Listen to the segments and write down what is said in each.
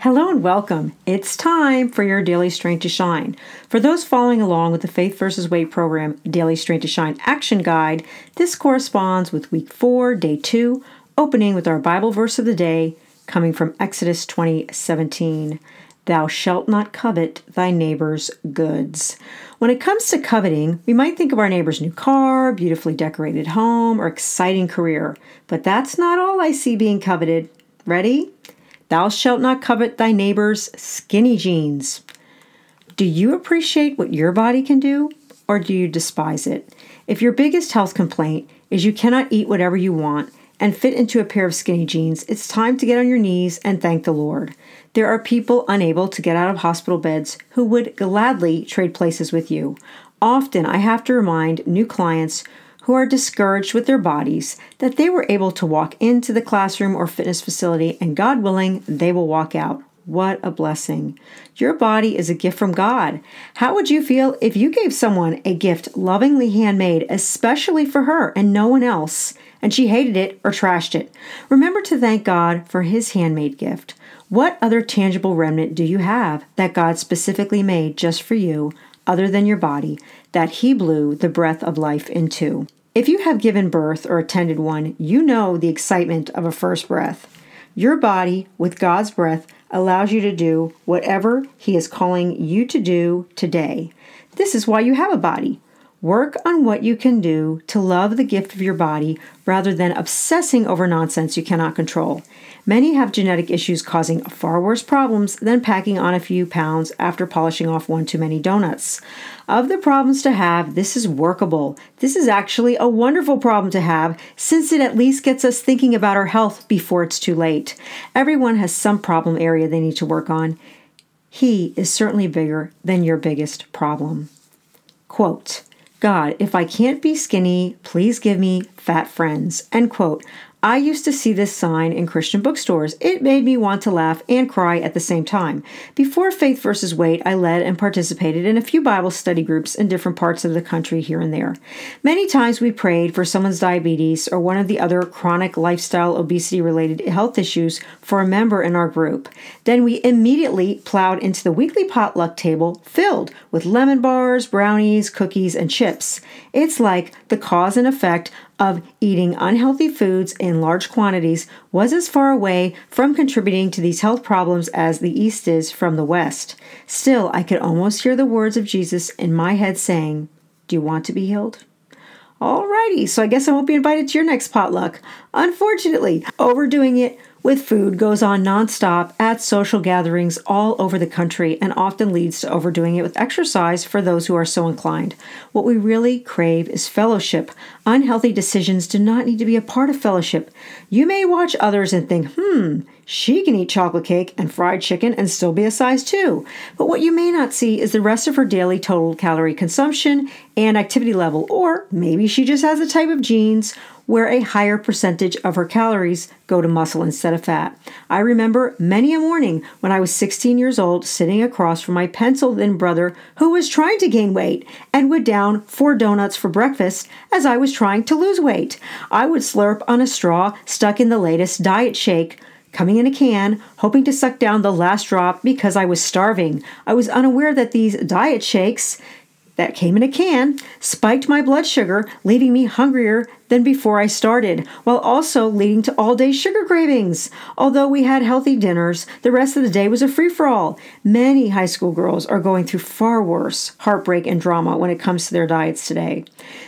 Hello and welcome. It's time for your Daily Strength to Shine. For those following along with the Faith versus Weight program Daily Strength to Shine Action Guide, this corresponds with week 4, day 2, opening with our Bible verse of the day coming from Exodus 20:17. Thou shalt not covet thy neighbor's goods. When it comes to coveting, we might think of our neighbor's new car, beautifully decorated home, or exciting career, but that's not all I see being coveted. Ready? Thou shalt not covet thy neighbor's skinny jeans. Do you appreciate what your body can do, or do you despise it? If your biggest health complaint is you cannot eat whatever you want and fit into a pair of skinny jeans, it's time to get on your knees and thank the Lord. There are people unable to get out of hospital beds who would gladly trade places with you. Often I have to remind new clients who are discouraged with their bodies that they were able to walk into the classroom or fitness facility and God willing, they will walk out. What a blessing. Your body is a gift from God. How would you feel if you gave someone a gift lovingly handmade, especially for her and no one else, and she hated it or trashed it? Remember to thank God for His handmade gift. What other tangible remnant do you have that God specifically made just for you, other than your body, that He blew the breath of life into? If you have given birth or attended one, you know the excitement of a first breath. Your body, with God's breath, allows you to do whatever He is calling you to do today. This is why you have a body. Work on what you can do to love the gift of your body rather than obsessing over nonsense you cannot control. Many have genetic issues causing far worse problems than packing on a few pounds after polishing off one too many donuts. Of the problems to have, this is workable. This is actually a wonderful problem to have since it at least gets us thinking about our health before it's too late. Everyone has some problem area they need to work on. He is certainly bigger than your biggest problem. Quote, God, if I can't be skinny, please give me fat friends. End quote. I used to see this sign in Christian bookstores. It made me want to laugh and cry at the same time. Before Faith versus Weight, I led and participated in a few Bible study groups in different parts of the country here and there. Many times we prayed for someone's diabetes or one of the other chronic lifestyle obesity related health issues for a member in our group. Then we immediately plowed into the weekly potluck table filled with lemon bars, brownies, cookies, and chips. It's like the cause and effect of eating unhealthy foods in large quantities was as far away from contributing to these health problems as the East is from the West. Still, I could almost hear the words of Jesus in my head saying, Do you want to be healed? Alrighty, so I guess I won't be invited to your next potluck. Unfortunately, overdoing it with food goes on nonstop at social gatherings all over the country and often leads to overdoing it with exercise for those who are so inclined. What we really crave is fellowship. Unhealthy decisions do not need to be a part of fellowship. You may watch others and think, hmm, she can eat chocolate cake and fried chicken and still be a size 2. But what you may not see is the rest of her daily total calorie consumption and activity level, or maybe she just has a type of genes where a higher percentage of her calories go to muscle instead of fat. I remember many a morning when I was 16 years old sitting across from my pencil thin brother who was trying to gain weight and would down four donuts for breakfast as I was trying to lose weight. I would slurp on a straw stuck in the latest diet shake coming in a can, hoping to suck down the last drop because I was starving. I was unaware that these diet shakes that came in a can spiked my blood sugar, leaving me hungrier than before I started, while also leading to all day sugar cravings. Although we had healthy dinners, the rest of the day was a free for all. Many high school girls are going through far worse heartbreak and drama when it comes to their diets today.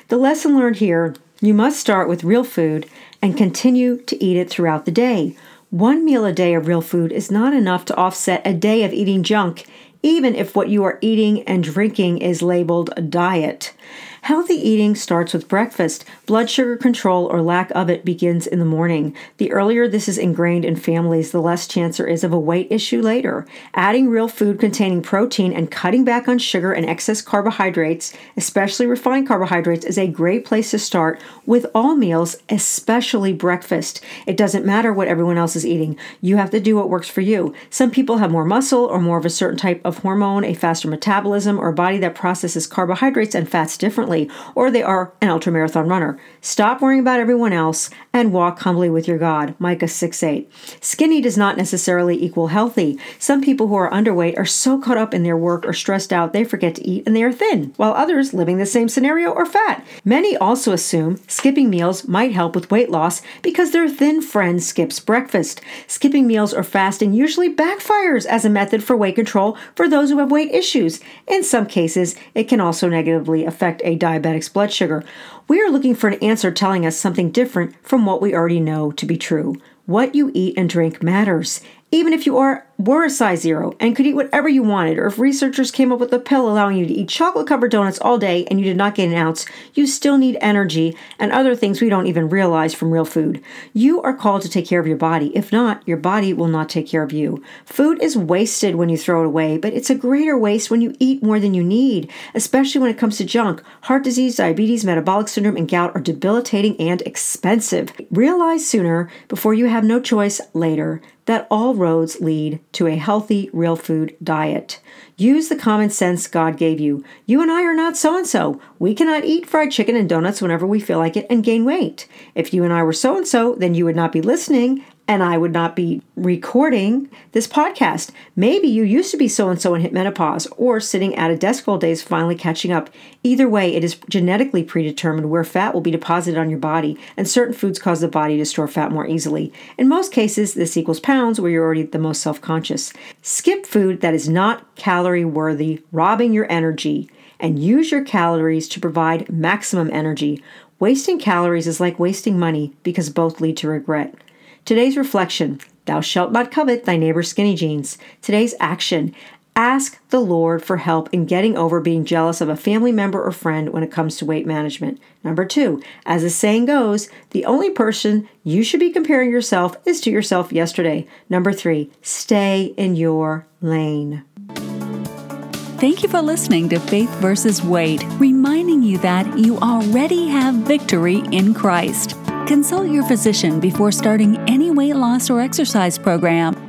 The lesson learned here you must start with real food and continue to eat it throughout the day. One meal a day of real food is not enough to offset a day of eating junk, even if what you are eating and drinking is labeled diet. Healthy eating starts with breakfast. Blood sugar control or lack of it begins in the morning. The earlier this is ingrained in families, the less chance there is of a weight issue later. Adding real food containing protein and cutting back on sugar and excess carbohydrates, especially refined carbohydrates, is a great place to start with all meals, especially breakfast. It doesn't matter what everyone else is eating. You have to do what works for you. Some people have more muscle or more of a certain type of hormone, a faster metabolism, or a body that processes carbohydrates and fats differently, or they are an ultramarathon runner. Stop worrying about everyone else and walk humbly with your God. Micah 6 8. Skinny does not necessarily equal healthy. Some people who are underweight are so caught up in their work or stressed out they forget to eat and they are thin, while others living the same scenario are fat. Many also assume skipping meals might help with weight loss because their thin friend skips breakfast. Skipping meals or fasting usually backfires as a method for weight control for those who have weight issues. In some cases, it can also negatively affect a diabetic's blood sugar. We are looking for an answer telling us something different from what we already know to be true. What you eat and drink matters. Even if you are were a size zero and could eat whatever you wanted, or if researchers came up with a pill allowing you to eat chocolate covered donuts all day and you did not gain an ounce, you still need energy and other things we don't even realize from real food. You are called to take care of your body. If not, your body will not take care of you. Food is wasted when you throw it away, but it's a greater waste when you eat more than you need, especially when it comes to junk. Heart disease, diabetes, metabolic syndrome, and gout are debilitating and expensive. Realize sooner before you have no choice later that all roads lead to a healthy, real food diet. Use the common sense God gave you. You and I are not so and so. We cannot eat fried chicken and donuts whenever we feel like it and gain weight. If you and I were so and so, then you would not be listening and I would not be recording this podcast. Maybe you used to be so and so and hit menopause, or sitting at a desk all day is finally catching up. Either way, it is genetically predetermined where fat will be deposited on your body, and certain foods cause the body to store fat more easily. In most cases, this equals pounds where you're already the most self conscious. Skip food that is not calorie worthy, robbing your energy, and use your calories to provide maximum energy. Wasting calories is like wasting money because both lead to regret. Today's reflection Thou shalt not covet thy neighbor's skinny jeans. Today's action Ask the Lord for help in getting over being jealous of a family member or friend when it comes to weight management. Number two, as the saying goes, the only person you should be comparing yourself is to yourself yesterday. Number three, stay in your lane. Thank you for listening to Faith versus Weight, reminding you that you already have victory in Christ. Consult your physician before starting any weight loss or exercise program